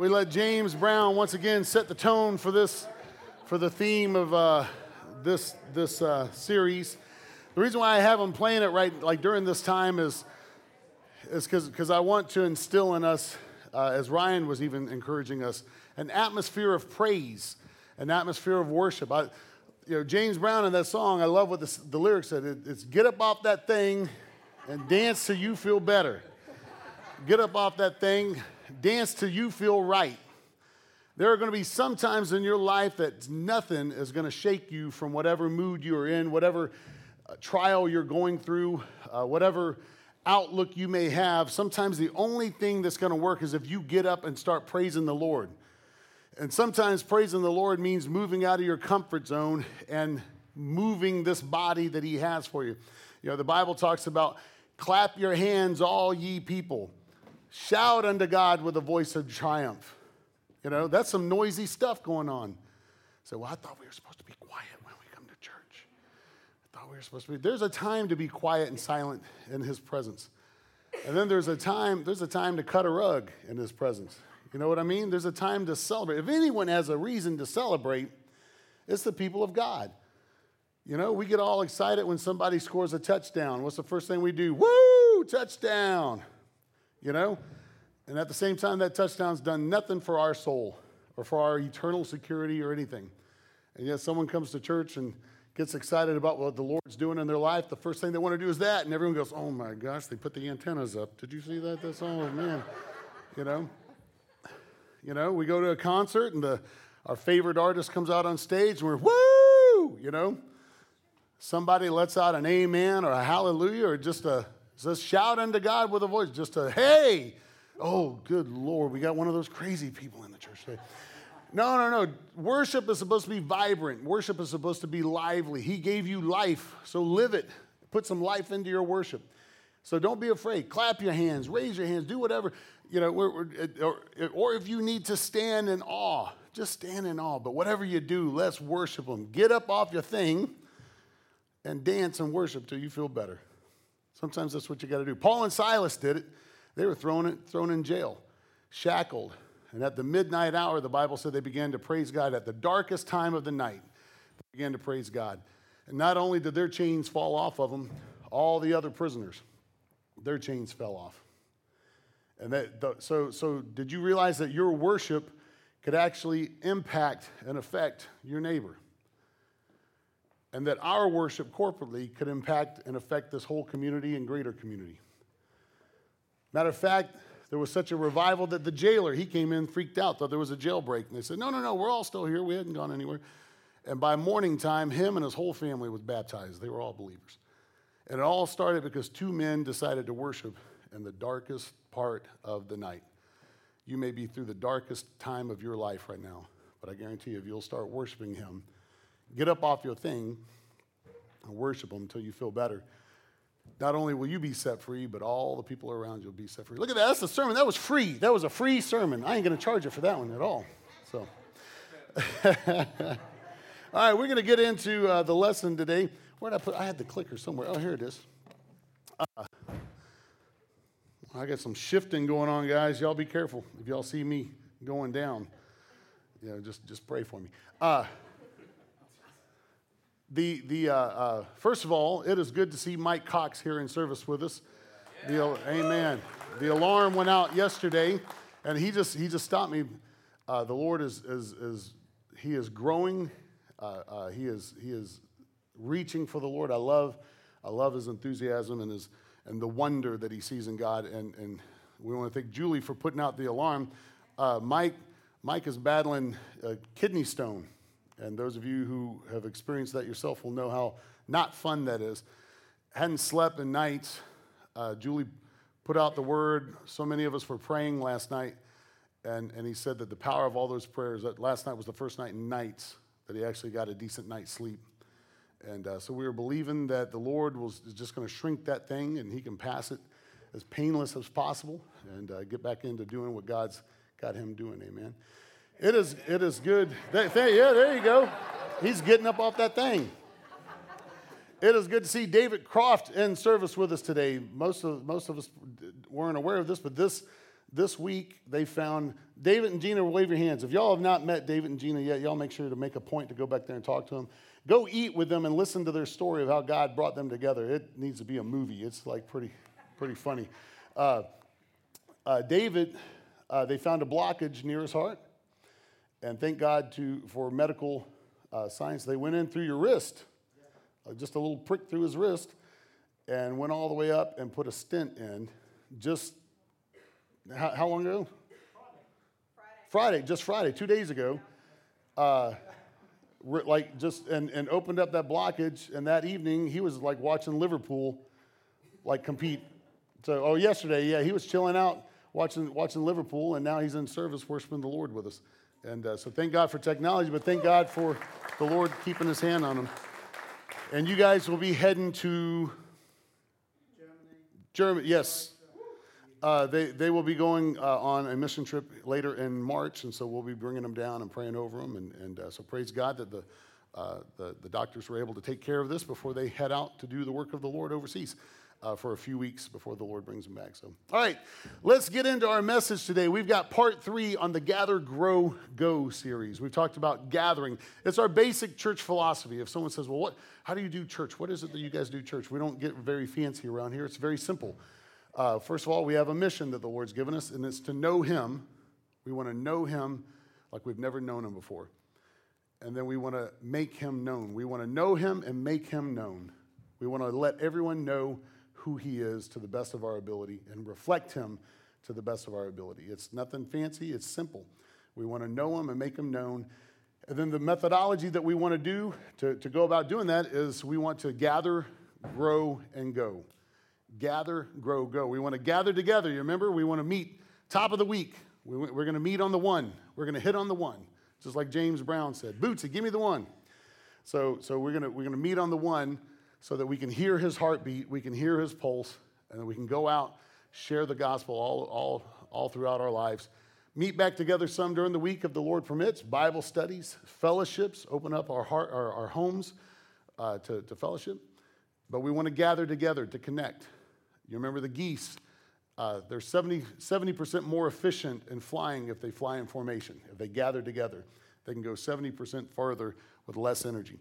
we let James Brown once again set the tone for this, for the theme of uh, this this uh, series. The reason why I have him playing it right like during this time is is because I want to instill in us, uh, as Ryan was even encouraging us, an atmosphere of praise, an atmosphere of worship. I, you know, James Brown in that song, I love what the, the lyrics said. It, it's get up off that thing and dance till you feel better. Get up off that thing, dance till you feel right. There are going to be some times in your life that nothing is going to shake you from whatever mood you're in, whatever uh, trial you're going through, uh, whatever outlook you may have. Sometimes the only thing that's going to work is if you get up and start praising the Lord. And sometimes praising the Lord means moving out of your comfort zone and moving this body that He has for you. You know, the Bible talks about clap your hands, all ye people. Shout unto God with a voice of triumph. You know, that's some noisy stuff going on. So, well, I thought we were supposed to be quiet when we come to church. I thought we were supposed to be. There's a time to be quiet and silent in His presence. And then there's a time, there's a time to cut a rug in His presence. You know what I mean? There's a time to celebrate. If anyone has a reason to celebrate, it's the people of God. You know, we get all excited when somebody scores a touchdown. What's the first thing we do? Woo, touchdown. You know? And at the same time, that touchdown's done nothing for our soul or for our eternal security or anything. And yet, someone comes to church and gets excited about what the Lord's doing in their life. The first thing they want to do is that. And everyone goes, oh my gosh, they put the antennas up. Did you see that? That's, oh man. You know? You know, we go to a concert and the, our favorite artist comes out on stage and we're, woo! You know? Somebody lets out an amen or a hallelujah or just a just shout unto God with a voice, just a hey. Oh, good Lord, we got one of those crazy people in the church today. No, no, no. Worship is supposed to be vibrant. Worship is supposed to be lively. He gave you life, so live it. Put some life into your worship. So don't be afraid. Clap your hands, raise your hands, do whatever. You know, we're, or, or if you need to stand in awe, just stand in awe. But whatever you do, let's worship Him. Get up off your thing and dance and worship till you feel better. Sometimes that's what you got to do. Paul and Silas did it. They were thrown thrown in jail, shackled. And at the midnight hour, the Bible said they began to praise God. At the darkest time of the night, they began to praise God. And not only did their chains fall off of them, all the other prisoners, their chains fell off. And that, so, so did you realize that your worship could actually impact and affect your neighbor? And that our worship corporately could impact and affect this whole community and greater community. Matter of fact, there was such a revival that the jailer, he came in, freaked out, thought there was a jailbreak. And they said, No, no, no, we're all still here. We hadn't gone anywhere. And by morning time, him and his whole family was baptized. They were all believers. And it all started because two men decided to worship in the darkest part of the night. You may be through the darkest time of your life right now, but I guarantee you, if you'll start worshiping Him, get up off your thing and worship Him until you feel better. Not only will you be set free, but all the people around you will be set free. Look at that. That's the sermon. That was free. That was a free sermon. I ain't going to charge you for that one at all. So, all right, we're going to get into uh, the lesson today. Where did I put? I had the clicker somewhere. Oh, here it is. Uh, I got some shifting going on, guys. Y'all be careful if y'all see me going down. You know, just just pray for me. Uh, the the uh, uh, first of all, it is good to see Mike Cox here in service with us. The, amen. The alarm went out yesterday, and he just he just stopped me. Uh, the Lord is is is he is growing. Uh, uh, he is he is reaching for the Lord. I love I love his enthusiasm and his and the wonder that he sees in God. And, and we want to thank Julie for putting out the alarm. Uh, Mike, Mike is battling a kidney stone. And those of you who have experienced that yourself will know how not fun that is. Hadn't slept in nights. Uh, Julie put out the word. So many of us were praying last night. And, and he said that the power of all those prayers, that last night was the first night in nights that he actually got a decent night's sleep. And uh, so we were believing that the Lord was just going to shrink that thing and he can pass it as painless as possible and uh, get back into doing what God's got him doing. Amen. It is, it is good. yeah, there you go. He's getting up off that thing. It is good to see David Croft in service with us today. Most of, most of us weren't aware of this, but this, this week they found David and Gina. Wave your hands. If y'all have not met David and Gina yet, y'all make sure to make a point to go back there and talk to them. Go eat with them and listen to their story of how God brought them together. It needs to be a movie. It's like pretty, pretty funny. Uh, uh, David, uh, they found a blockage near his heart, and thank God to for medical uh, science. They went in through your wrist, uh, just a little prick through his wrist, and went all the way up and put a stent in. Just how, how long ago? Friday. Friday, just Friday, two days ago. Uh, like just and, and opened up that blockage and that evening he was like watching liverpool like compete so oh yesterday yeah he was chilling out watching watching liverpool and now he's in service worshiping the lord with us and uh, so thank god for technology but thank god for the lord keeping his hand on them. and you guys will be heading to germany yes uh, they, they will be going uh, on a mission trip later in March, and so we'll be bringing them down and praying over them. And, and uh, so praise God that the, uh, the, the, doctors were able to take care of this before they head out to do the work of the Lord overseas uh, for a few weeks before the Lord brings them back. So, all right, let's get into our message today. We've got part three on the Gather, Grow, Go series. We've talked about gathering. It's our basic church philosophy. If someone says, well, what, how do you do church? What is it that you guys do church? We don't get very fancy around here. It's very simple. Uh, first of all, we have a mission that the Lord's given us, and it's to know Him. We want to know Him like we've never known Him before. And then we want to make Him known. We want to know Him and make Him known. We want to let everyone know who He is to the best of our ability and reflect Him to the best of our ability. It's nothing fancy, it's simple. We want to know Him and make Him known. And then the methodology that we want to do to, to go about doing that is we want to gather, grow, and go gather, grow, go. We want to gather together. You remember? We want to meet top of the week. We, are going to meet on the one. We're going to hit on the one, just like James Brown said. Bootsy, give me the one. So, so we're going to, we're going to meet on the one so that we can hear his heartbeat, we can hear his pulse, and we can go out, share the gospel all, all, all throughout our lives. Meet back together some during the week if the Lord permits, Bible studies, fellowships, open up our, heart, our, our homes uh, to, to fellowship. But we want to gather together to connect. You remember the geese? Uh, they're 70, 70% more efficient in flying if they fly in formation. If they gather together, they can go 70% farther with less energy.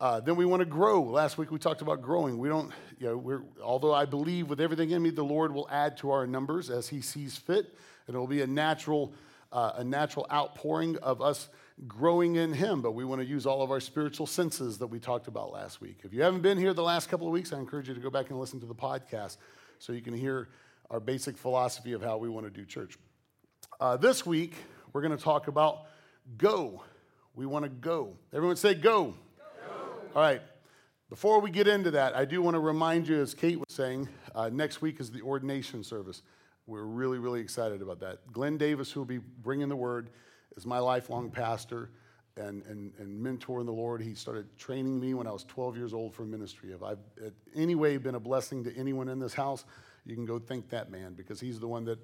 Uh, then we want to grow. Last week we talked about growing. We don't, you know, we're, although I believe with everything in me, the Lord will add to our numbers as He sees fit, and it will be a natural, uh, a natural outpouring of us growing in Him. But we want to use all of our spiritual senses that we talked about last week. If you haven't been here the last couple of weeks, I encourage you to go back and listen to the podcast so you can hear our basic philosophy of how we want to do church. Uh, this week, we're going to talk about go. We want to go. Everyone say go. All right. Before we get into that, I do want to remind you, as Kate was saying, uh, next week is the ordination service. We're really, really excited about that. Glenn Davis, who will be bringing the word, is my lifelong pastor and, and, and mentor in the Lord. He started training me when I was 12 years old for ministry. If I've in any way been a blessing to anyone in this house, you can go thank that man because he's the one that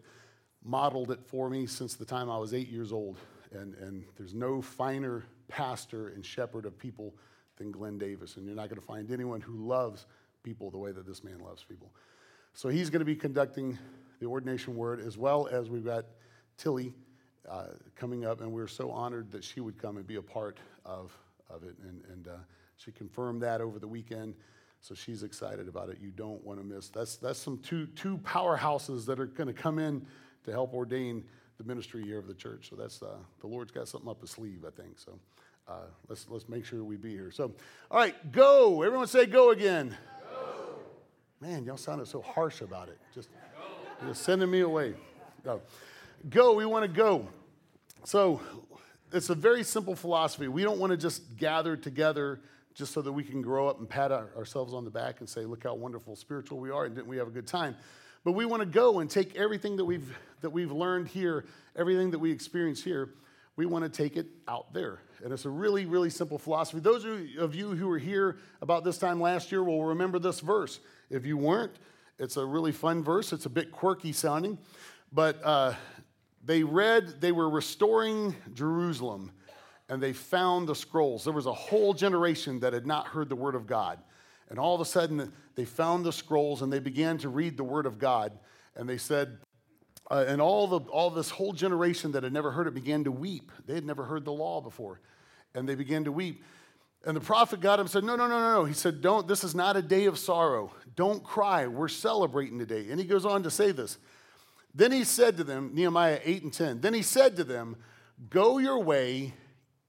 modeled it for me since the time I was eight years old. And, and there's no finer pastor and shepherd of people than Glenn Davis. And you're not going to find anyone who loves people the way that this man loves people. So he's going to be conducting the ordination word as well as we've got Tilly uh, coming up, and we are so honored that she would come and be a part of, of it. And, and uh, she confirmed that over the weekend, so she's excited about it. You don't want to miss. That's, that's some two, two powerhouses that are going to come in to help ordain the ministry year of the church. So that's uh, the Lord's got something up his sleeve, I think. So uh, let's let's make sure we be here. So, all right, go. Everyone say go again. Go. Man, y'all sounded so harsh about it. Just, just sending me away. Go. Go, we want to go. So it's a very simple philosophy. We don't want to just gather together just so that we can grow up and pat our, ourselves on the back and say, look how wonderful spiritual we are and didn't we have a good time. But we want to go and take everything that we've, that we've learned here, everything that we experience here, we want to take it out there. And it's a really, really simple philosophy. Those of you who were here about this time last year will remember this verse. If you weren't, it's a really fun verse. It's a bit quirky sounding, but uh, they read, they were restoring Jerusalem, and they found the scrolls. There was a whole generation that had not heard the word of God. And all of a sudden, they found the scrolls and they began to read the word of God. And they said, uh, and all, the, all this whole generation that had never heard it began to weep. They had never heard the law before, and they began to weep. And the prophet got him and said, No, no, no, no, no. He said, Don't, this is not a day of sorrow. Don't cry. We're celebrating today. And he goes on to say this. Then he said to them, Nehemiah 8 and 10, then he said to them, Go your way,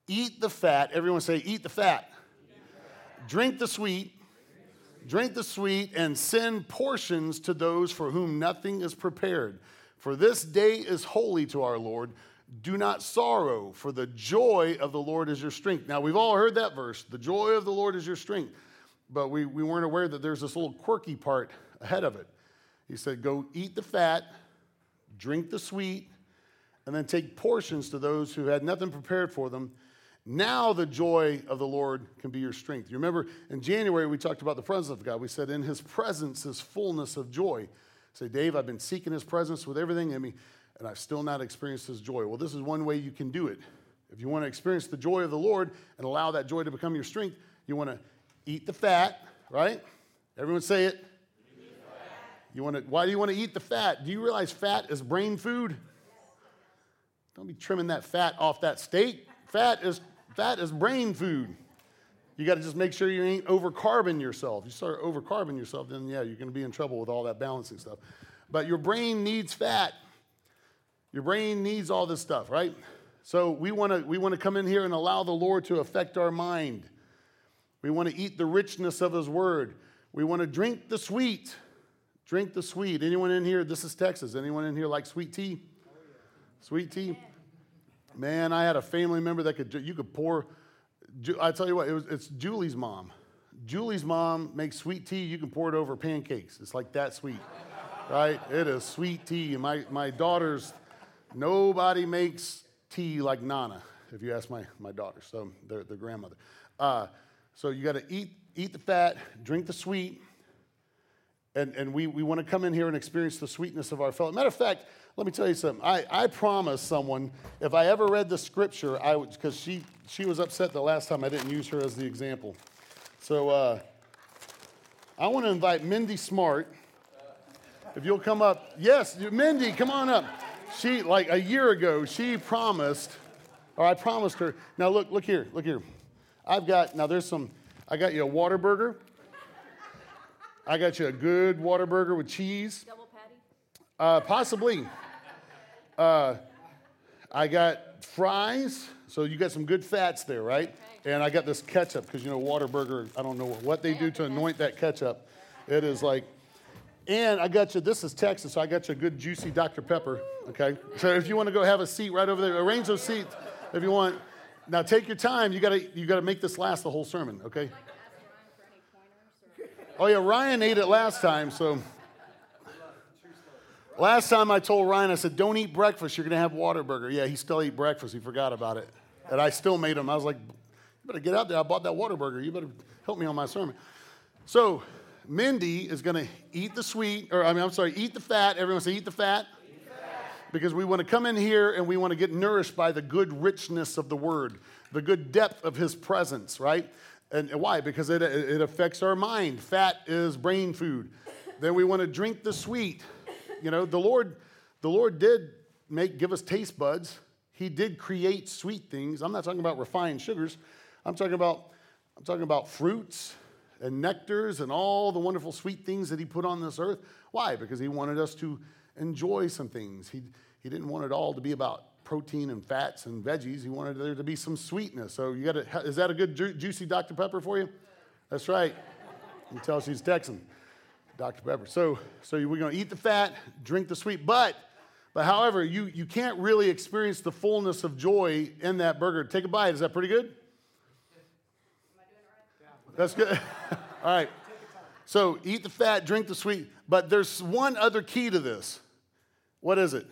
eat the fat. Everyone say, Eat the fat. Drink the sweet, drink the sweet, and send portions to those for whom nothing is prepared. For this day is holy to our Lord. Do not sorrow, for the joy of the Lord is your strength. Now, we've all heard that verse the joy of the Lord is your strength, but we, we weren't aware that there's this little quirky part ahead of it. He said, Go eat the fat, drink the sweet, and then take portions to those who had nothing prepared for them. Now the joy of the Lord can be your strength. You remember in January we talked about the presence of God. We said, In his presence is fullness of joy. Say, Dave, I've been seeking his presence with everything in me, and I've still not experienced his joy. Well, this is one way you can do it. If you want to experience the joy of the Lord and allow that joy to become your strength, you want to eat the fat, right? Everyone say it. You want to, why do you want to eat the fat? Do you realize fat is brain food? Don't be trimming that fat off that steak. Fat is, fat is brain food. You got to just make sure you ain't overcarbing yourself. You start overcarbing yourself, then yeah, you're going to be in trouble with all that balancing stuff. But your brain needs fat. Your brain needs all this stuff, right? So we want to we want to come in here and allow the Lord to affect our mind. We want to eat the richness of his word. We want to drink the sweet. Drink the sweet. Anyone in here? This is Texas. Anyone in here like sweet tea? Sweet tea? Man, I had a family member that could you could pour I tell you what, it was, it's Julie's mom. Julie's mom makes sweet tea. You can pour it over pancakes. It's like that sweet, right? It is sweet tea. My, my daughters, nobody makes tea like Nana, if you ask my, my daughters, so their, their grandmother. Uh, so you got to eat, eat the fat, drink the sweet, and, and we, we want to come in here and experience the sweetness of our fellow. Matter of fact, let me tell you something. I, I promised someone if I ever read the scripture, I would, because she, she was upset the last time I didn't use her as the example. So uh, I want to invite Mindy Smart. If you'll come up. Yes, Mindy, come on up. She, like a year ago, she promised, or I promised her. Now, look, look here, look here. I've got, now there's some, I got you a Whataburger. I got you a good Whataburger with cheese. Double patty? Uh, possibly. Uh, I got fries, so you got some good fats there, right? Okay. And I got this ketchup because you know Whataburger. I don't know what they do to anoint that ketchup. It is like, and I got you. This is Texas, so I got you a good juicy Dr Pepper. Okay, so if you want to go have a seat right over there, arrange those seats if you want. Now take your time. You gotta you gotta make this last the whole sermon. Okay. Oh, yeah, Ryan ate it last time, so. Last time I told Ryan, I said, don't eat breakfast, you're going to have Whataburger. Yeah, he still ate breakfast, he forgot about it. And I still made him. I was like, you better get out there. I bought that Whataburger. You better help me on my sermon. So, Mindy is going to eat the sweet, or I mean, I'm sorry, eat the fat. Everyone say. Eat the fat. Because we want to come in here and we want to get nourished by the good richness of the word, the good depth of his presence, right? And why? Because it, it affects our mind. Fat is brain food. Then we want to drink the sweet. You know, the Lord, the Lord did make give us taste buds. He did create sweet things. I'm not talking about refined sugars. I'm talking about I'm talking about fruits and nectars and all the wonderful sweet things that he put on this earth. Why? Because he wanted us to enjoy some things. He, he didn't want it all to be about protein and fats and veggies. He wanted there to be some sweetness. So you got to, is that a good ju- juicy Dr. Pepper for you? That's right. You tell she's Texan, Dr. Pepper. So, so we're going to eat the fat, drink the sweet, but, but however, you, you can't really experience the fullness of joy in that burger. Take a bite. Is that pretty good? That's good. All right. So eat the fat, drink the sweet. But there's one other key to this. What is it?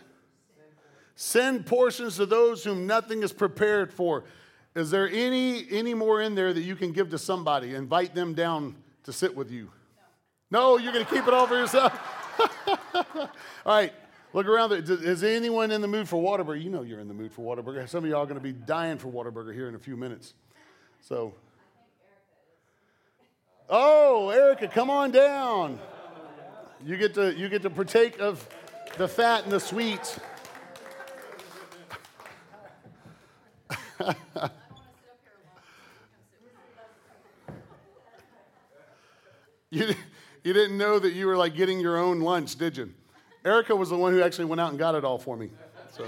Send portions to those whom nothing is prepared for. Is there any, any more in there that you can give to somebody? Invite them down to sit with you. No, no you're going to keep it all for yourself? all right, look around. Is anyone in the mood for Whataburger? You know you're in the mood for Whataburger. Some of y'all are going to be dying for Whataburger here in a few minutes. So, oh, Erica, come on down. You get to, you get to partake of the fat and the sweets. you, you didn't know that you were like getting your own lunch, did you? Erica was the one who actually went out and got it all for me. So.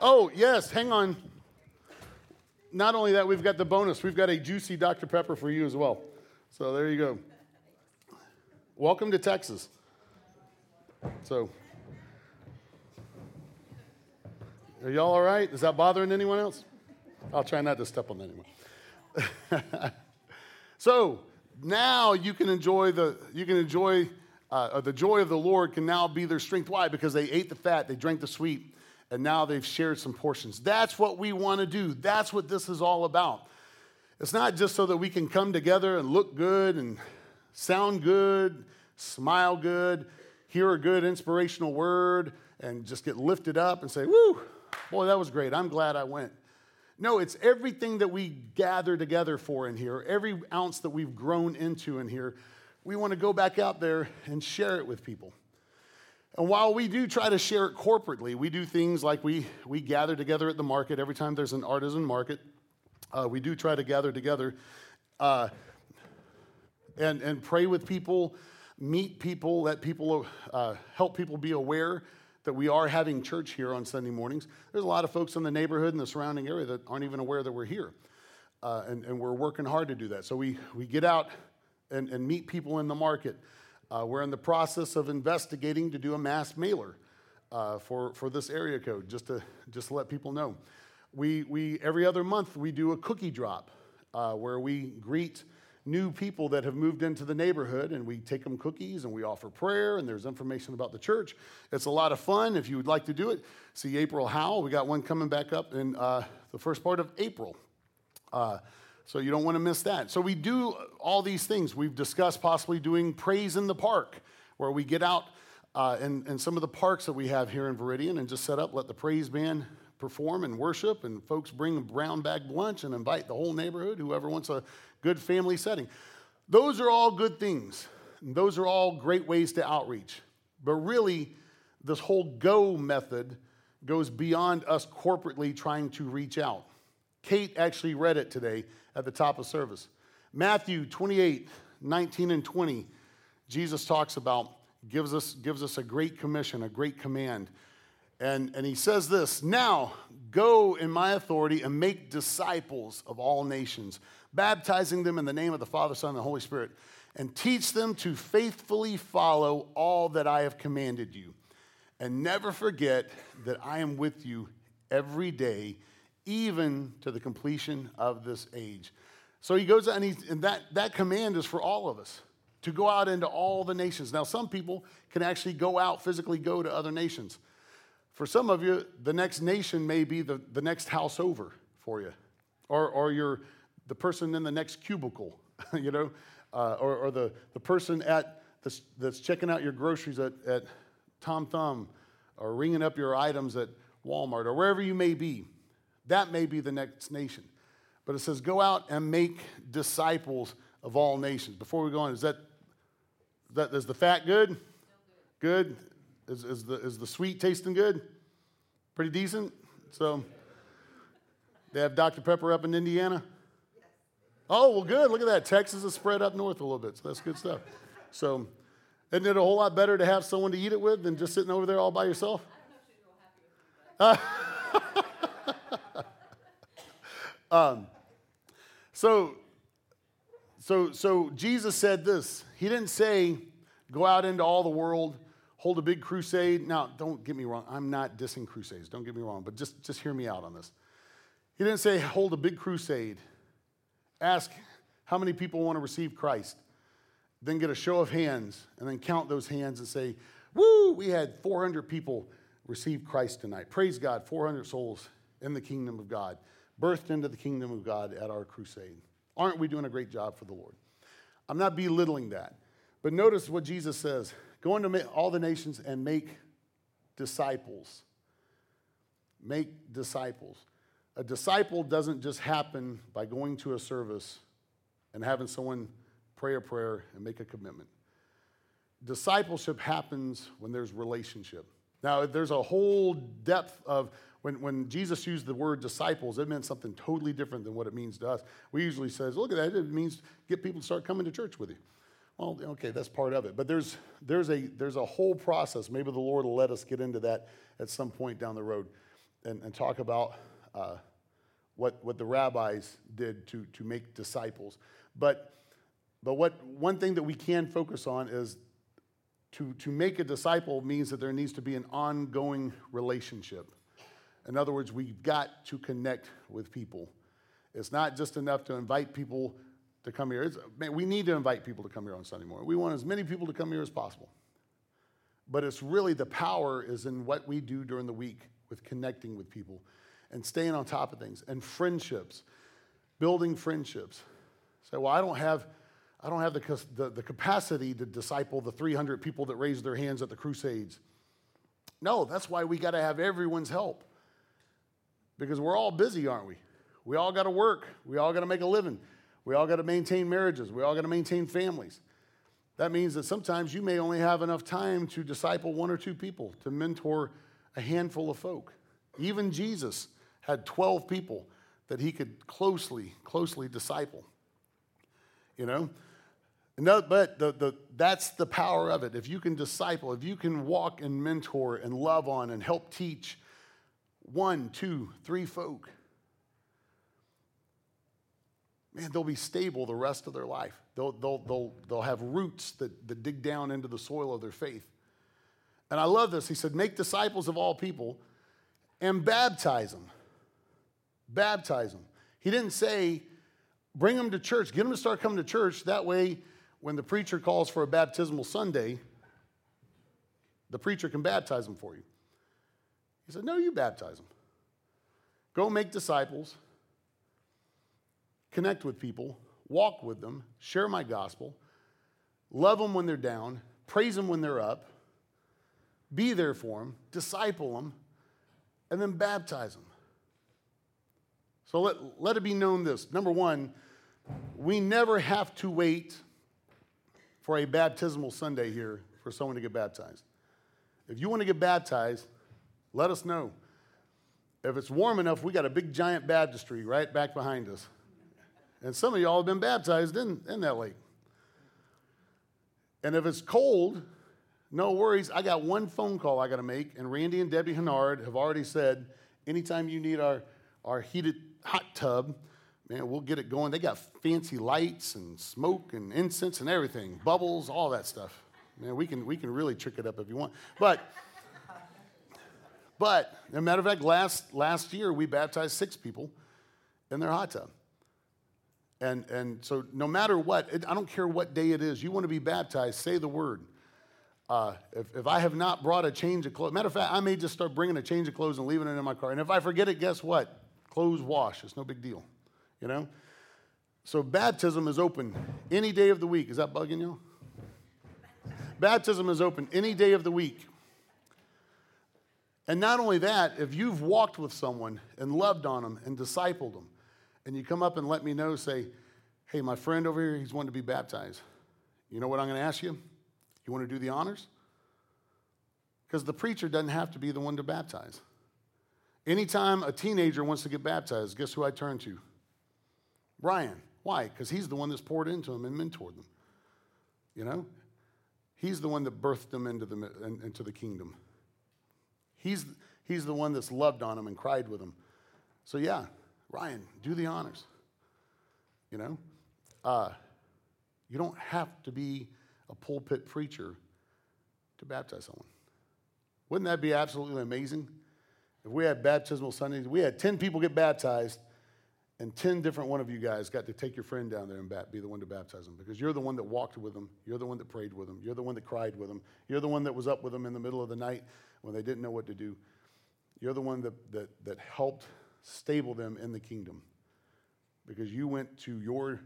Oh, yes, hang on. Not only that, we've got the bonus. We've got a juicy Dr. Pepper for you as well. So there you go. Welcome to Texas. So, are y'all all right? Is that bothering anyone else? I'll try not to step on anyone. so now you can enjoy the you can enjoy uh, the joy of the Lord can now be their strength. Why? Because they ate the fat, they drank the sweet, and now they've shared some portions. That's what we want to do. That's what this is all about. It's not just so that we can come together and look good and sound good, smile good, hear a good inspirational word, and just get lifted up and say, Woo, boy, that was great. I'm glad I went. No, it's everything that we gather together for in here, every ounce that we've grown into in here. We want to go back out there and share it with people. And while we do try to share it corporately, we do things like we, we gather together at the market every time there's an artisan market. Uh, we do try to gather together uh, and, and pray with people, meet people, let people uh, help people be aware that we are having church here on Sunday mornings. There's a lot of folks in the neighborhood and the surrounding area that aren't even aware that we're here. Uh, and, and we're working hard to do that. So we, we get out and, and meet people in the market. Uh, we're in the process of investigating to do a mass mailer uh, for, for this area code, just to, just to let people know. We, we, every other month, we do a cookie drop uh, where we greet new people that have moved into the neighborhood and we take them cookies and we offer prayer and there's information about the church. It's a lot of fun. If you would like to do it, see April Howell. We got one coming back up in uh, the first part of April. Uh, so you don't want to miss that. So we do all these things. We've discussed possibly doing praise in the park, where we get out uh, in, in some of the parks that we have here in Viridian and just set up, let the praise band perform and worship, and folks bring a brown bag lunch and invite the whole neighborhood, whoever wants a good family setting. Those are all good things. Those are all great ways to outreach. But really, this whole go method goes beyond us corporately trying to reach out. Kate actually read it today at the top of service. Matthew 28 19 and 20, Jesus talks about, gives us, gives us a great commission, a great command. And, and he says this Now go in my authority and make disciples of all nations, baptizing them in the name of the Father, Son, and the Holy Spirit, and teach them to faithfully follow all that I have commanded you. And never forget that I am with you every day even to the completion of this age. So he goes and, and that, that command is for all of us to go out into all the nations. Now, some people can actually go out, physically go to other nations. For some of you, the next nation may be the, the next house over for you, or, or you're the person in the next cubicle, you know, uh, or, or the, the person at the, that's checking out your groceries at, at Tom Thumb, or ringing up your items at Walmart, or wherever you may be. That may be the next nation. But it says, go out and make disciples of all nations. Before we go on, is that, that is the fat good? Good. Is, is, the, is the sweet tasting good? Pretty decent? So, they have Dr. Pepper up in Indiana? Oh, well, good. Look at that. Texas is spread up north a little bit, so that's good stuff. So, isn't it a whole lot better to have someone to eat it with than just sitting over there all by yourself? Uh, Um, so, so, so Jesus said this. He didn't say, go out into all the world, hold a big crusade. Now, don't get me wrong. I'm not dissing crusades. Don't get me wrong. But just, just hear me out on this. He didn't say, hold a big crusade. Ask how many people want to receive Christ. Then get a show of hands and then count those hands and say, woo, we had 400 people receive Christ tonight. Praise God, 400 souls in the kingdom of God birthed into the kingdom of God at our crusade. Aren't we doing a great job for the Lord? I'm not belittling that. But notice what Jesus says go into all the nations and make disciples. Make disciples. A disciple doesn't just happen by going to a service and having someone pray a prayer and make a commitment. Discipleship happens when there's relationship. Now, there's a whole depth of when, when Jesus used the word disciples, it meant something totally different than what it means to us. We usually says, look at that, it means get people to start coming to church with you. Well, okay, that's part of it. But there's, there's, a, there's a whole process. Maybe the Lord will let us get into that at some point down the road and, and talk about uh, what, what the rabbis did to, to make disciples. But, but what, one thing that we can focus on is to, to make a disciple means that there needs to be an ongoing relationship. In other words, we've got to connect with people. It's not just enough to invite people to come here. Man, we need to invite people to come here on Sunday morning. We want as many people to come here as possible. But it's really the power is in what we do during the week with connecting with people and staying on top of things and friendships, building friendships. Say, well, I don't have, I don't have the, the, the capacity to disciple the 300 people that raised their hands at the Crusades. No, that's why we got to have everyone's help. Because we're all busy, aren't we? We all got to work. We all got to make a living. We all got to maintain marriages. We all got to maintain families. That means that sometimes you may only have enough time to disciple one or two people, to mentor a handful of folk. Even Jesus had 12 people that he could closely, closely disciple. You know? No, but the, the, that's the power of it. If you can disciple, if you can walk and mentor and love on and help teach one, two, three folk, man, they'll be stable the rest of their life. They'll, they'll, they'll, they'll have roots that, that dig down into the soil of their faith. And I love this. He said, Make disciples of all people and baptize them. Baptize them. He didn't say, Bring them to church, get them to start coming to church. That way, when the preacher calls for a baptismal Sunday, the preacher can baptize them for you. He said, No, you baptize them. Go make disciples, connect with people, walk with them, share my gospel, love them when they're down, praise them when they're up, be there for them, disciple them, and then baptize them. So let, let it be known this. Number one, we never have to wait for a baptismal Sunday here for someone to get baptized. If you want to get baptized, let us know. If it's warm enough, we got a big giant baptistry right back behind us. And some of y'all have been baptized in, in that lake. And if it's cold, no worries. I got one phone call I got to make, and Randy and Debbie Hennard have already said anytime you need our, our heated hot tub, man, we'll get it going. They got fancy lights and smoke and incense and everything, bubbles, all that stuff. Man, we can, we can really trick it up if you want. But, but, as a matter of fact, last, last year we baptized six people in their hot tub. And, and so, no matter what, it, I don't care what day it is, you want to be baptized, say the word. Uh, if, if I have not brought a change of clothes, matter of fact, I may just start bringing a change of clothes and leaving it in my car. And if I forget it, guess what? Clothes wash. It's no big deal, you know? So baptism is open any day of the week. Is that bugging you? baptism is open any day of the week. And not only that, if you've walked with someone and loved on them and discipled them, and you come up and let me know, say, hey, my friend over here, he's wanting to be baptized. You know what I'm going to ask you? You want to do the honors? Because the preacher doesn't have to be the one to baptize. Anytime a teenager wants to get baptized, guess who I turn to? Brian. Why? Because he's the one that's poured into them and mentored them. You know? He's the one that birthed them into the, into the kingdom. He's, he's the one that's loved on them and cried with them. So, yeah, Ryan, do the honors. You know? Uh, you don't have to be a pulpit preacher to baptize someone. Wouldn't that be absolutely amazing? If we had baptismal Sundays, we had 10 people get baptized, and 10 different one of you guys got to take your friend down there and be the one to baptize them because you're the one that walked with them. You're the one that prayed with them. You're the one that cried with them. You're the one that was up with them in the middle of the night when they didn't know what to do. You're the one that, that, that helped stable them in the kingdom because you went to your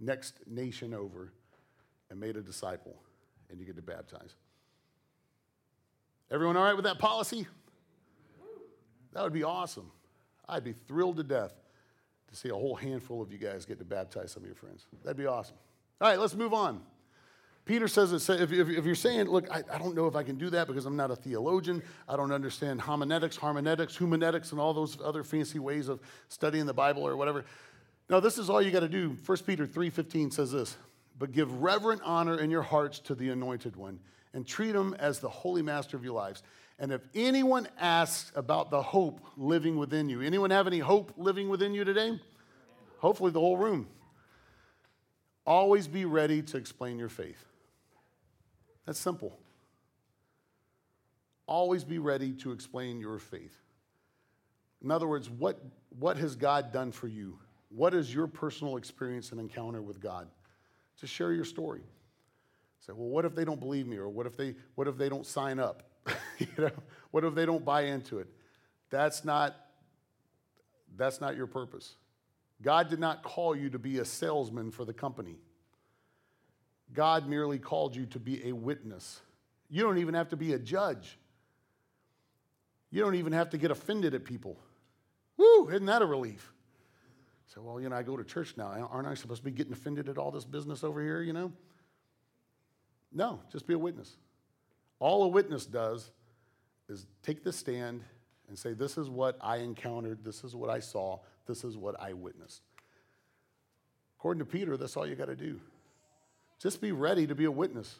next nation over and made a disciple, and you get to baptize. Everyone all right with that policy? That would be awesome. I'd be thrilled to death to see a whole handful of you guys get to baptize some of your friends. That'd be awesome. All right, let's move on. Peter says if, you're saying, look, I, don't know if I can do that because I'm not a theologian, I don't understand homiletics, hermeneutics, humanetics, and all those other fancy ways of studying the Bible or whatever. No, this is all you got to do. 1 Peter 3.15 says this, but give reverent honor in your hearts to the anointed one and treat him as the holy master of your lives. And if anyone asks about the hope living within you, anyone have any hope living within you today? Hopefully, the whole room. Always be ready to explain your faith. That's simple. Always be ready to explain your faith. In other words, what, what has God done for you? What is your personal experience and encounter with God? Just share your story. Say, well, what if they don't believe me? Or what if they, what if they don't sign up? you know, what if they don't buy into it? That's not, that's not your purpose. God did not call you to be a salesman for the company. God merely called you to be a witness. You don't even have to be a judge. You don't even have to get offended at people. Woo, isn't that a relief? So, well, you know, I go to church now. Aren't I supposed to be getting offended at all this business over here, you know? No, just be a witness. All a witness does is take the stand and say, This is what I encountered, this is what I saw, this is what I witnessed. According to Peter, that's all you got to do. Just be ready to be a witness.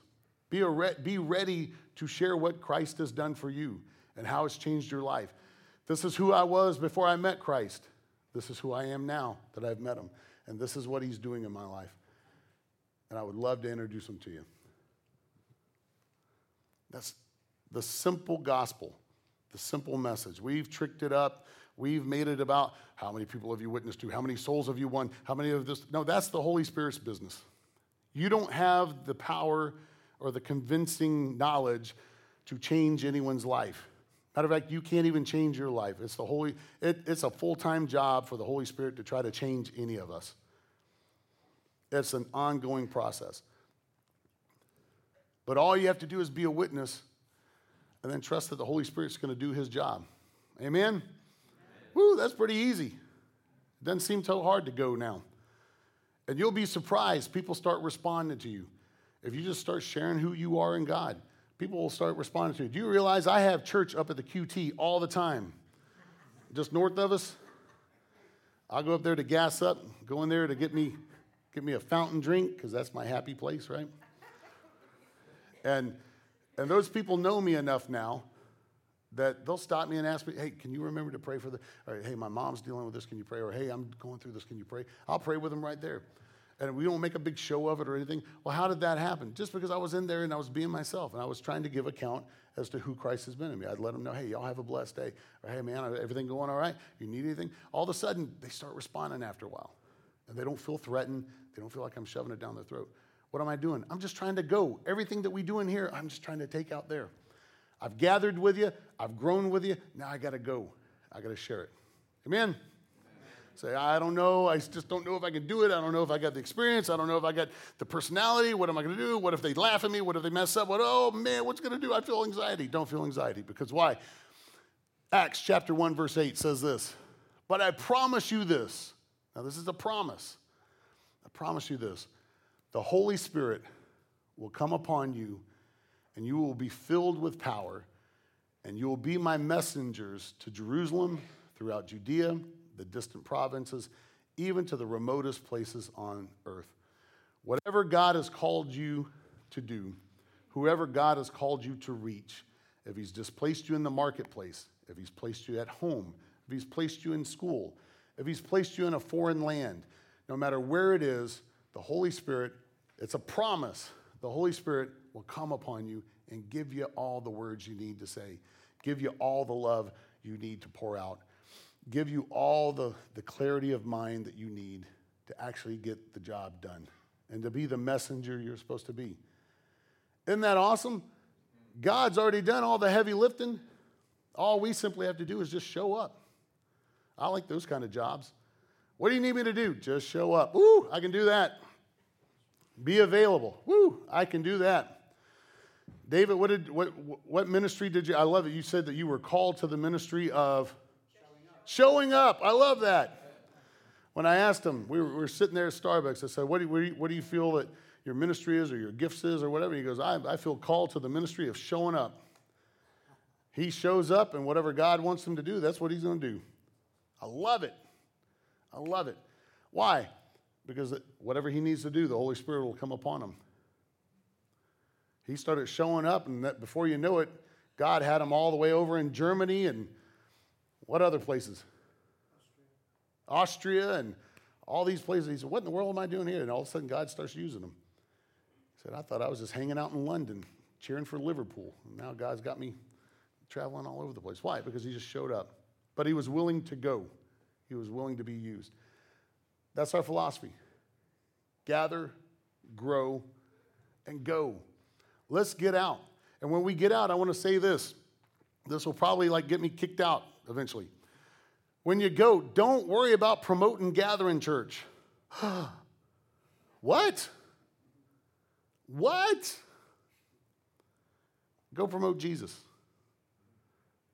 Be, a re- be ready to share what Christ has done for you and how it's changed your life. This is who I was before I met Christ. This is who I am now that I've met him. And this is what he's doing in my life. And I would love to introduce him to you. That's the simple gospel, the simple message. We've tricked it up. We've made it about how many people have you witnessed to? How many souls have you won? How many of this? No, that's the Holy Spirit's business. You don't have the power or the convincing knowledge to change anyone's life. Matter of fact, you can't even change your life. It's the Holy, it, it's a full-time job for the Holy Spirit to try to change any of us. It's an ongoing process. But all you have to do is be a witness and then trust that the Holy Spirit's going to do his job. Amen? Amen? Woo, that's pretty easy. It doesn't seem so hard to go now. And you'll be surprised. People start responding to you. If you just start sharing who you are in God, people will start responding to you. Do you realize I have church up at the QT all the time? Just north of us. I'll go up there to gas up, go in there to get me, get me a fountain drink, because that's my happy place, right? And, and those people know me enough now that they'll stop me and ask me, hey, can you remember to pray for the, or hey, my mom's dealing with this, can you pray? Or hey, I'm going through this, can you pray? I'll pray with them right there. And we don't make a big show of it or anything. Well, how did that happen? Just because I was in there and I was being myself and I was trying to give account as to who Christ has been in me. I'd let them know, hey, y'all have a blessed day. Or hey, man, everything going all right? You need anything? All of a sudden, they start responding after a while. And they don't feel threatened. They don't feel like I'm shoving it down their throat. What am I doing? I'm just trying to go. Everything that we do in here, I'm just trying to take out there. I've gathered with you, I've grown with you. Now I got to go. I got to share it. Amen. Amen. Say, I don't know. I just don't know if I can do it. I don't know if I got the experience. I don't know if I got the personality. What am I going to do? What if they laugh at me? What if they mess up? What, oh man, what's going to do? I feel anxiety. Don't feel anxiety. Because why? Acts chapter 1, verse 8 says this But I promise you this. Now, this is a promise. I promise you this the Holy Spirit will come upon you, and you will be filled with power, and you will be my messengers to Jerusalem, throughout Judea, the distant provinces, even to the remotest places on earth. Whatever God has called you to do, whoever God has called you to reach, if He's displaced you in the marketplace, if He's placed you at home, if He's placed you in school, if He's placed you in a foreign land, no matter where it is, the Holy Spirit it's a promise. The Holy Spirit will come upon you and give you all the words you need to say, give you all the love you need to pour out, give you all the, the clarity of mind that you need to actually get the job done and to be the messenger you're supposed to be. Isn't that awesome? God's already done all the heavy lifting. All we simply have to do is just show up. I like those kind of jobs. What do you need me to do? Just show up. Ooh, I can do that. Be available. Woo, I can do that. David, what, did, what, what ministry did you? I love it. You said that you were called to the ministry of showing up. Showing up. I love that. When I asked him, we were, we were, sitting there at Starbucks. I said, what do, you, what do you feel that your ministry is or your gifts is or whatever. He goes, I, I feel called to the ministry of showing up. He shows up, and whatever God wants him to do, that's what he's going to do. I love it. I love it. Why? Because whatever he needs to do, the Holy Spirit will come upon him. He started showing up, and that before you know it, God had him all the way over in Germany and what other places? Austria, Austria and all these places. He said, What in the world am I doing here? And all of a sudden, God starts using him. He said, I thought I was just hanging out in London, cheering for Liverpool. And now God's got me traveling all over the place. Why? Because he just showed up. But he was willing to go, he was willing to be used. That's our philosophy gather, grow, and go. Let's get out. And when we get out, I want to say this. This will probably like get me kicked out eventually. When you go, don't worry about promoting gathering church. what? What? Go promote Jesus.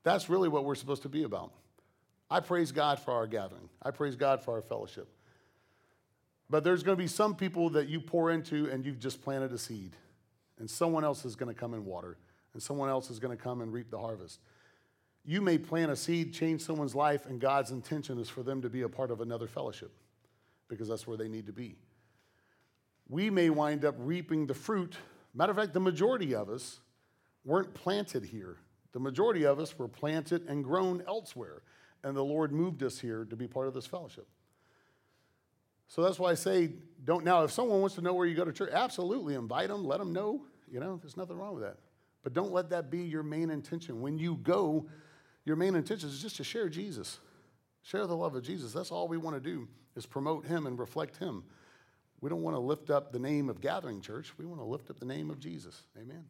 That's really what we're supposed to be about. I praise God for our gathering. I praise God for our fellowship. But there's going to be some people that you pour into and you've just planted a seed and someone else is going to come and water, and someone else is going to come and reap the harvest. You may plant a seed, change someone's life, and God's intention is for them to be a part of another fellowship because that's where they need to be. We may wind up reaping the fruit. Matter of fact, the majority of us weren't planted here. The majority of us were planted and grown elsewhere, and the Lord moved us here to be part of this fellowship. So that's why I say, don't. Now, if someone wants to know where you go to church, absolutely invite them, let them know. You know, there's nothing wrong with that. But don't let that be your main intention. When you go, your main intention is just to share Jesus, share the love of Jesus. That's all we want to do is promote Him and reflect Him. We don't want to lift up the name of Gathering Church. We want to lift up the name of Jesus. Amen.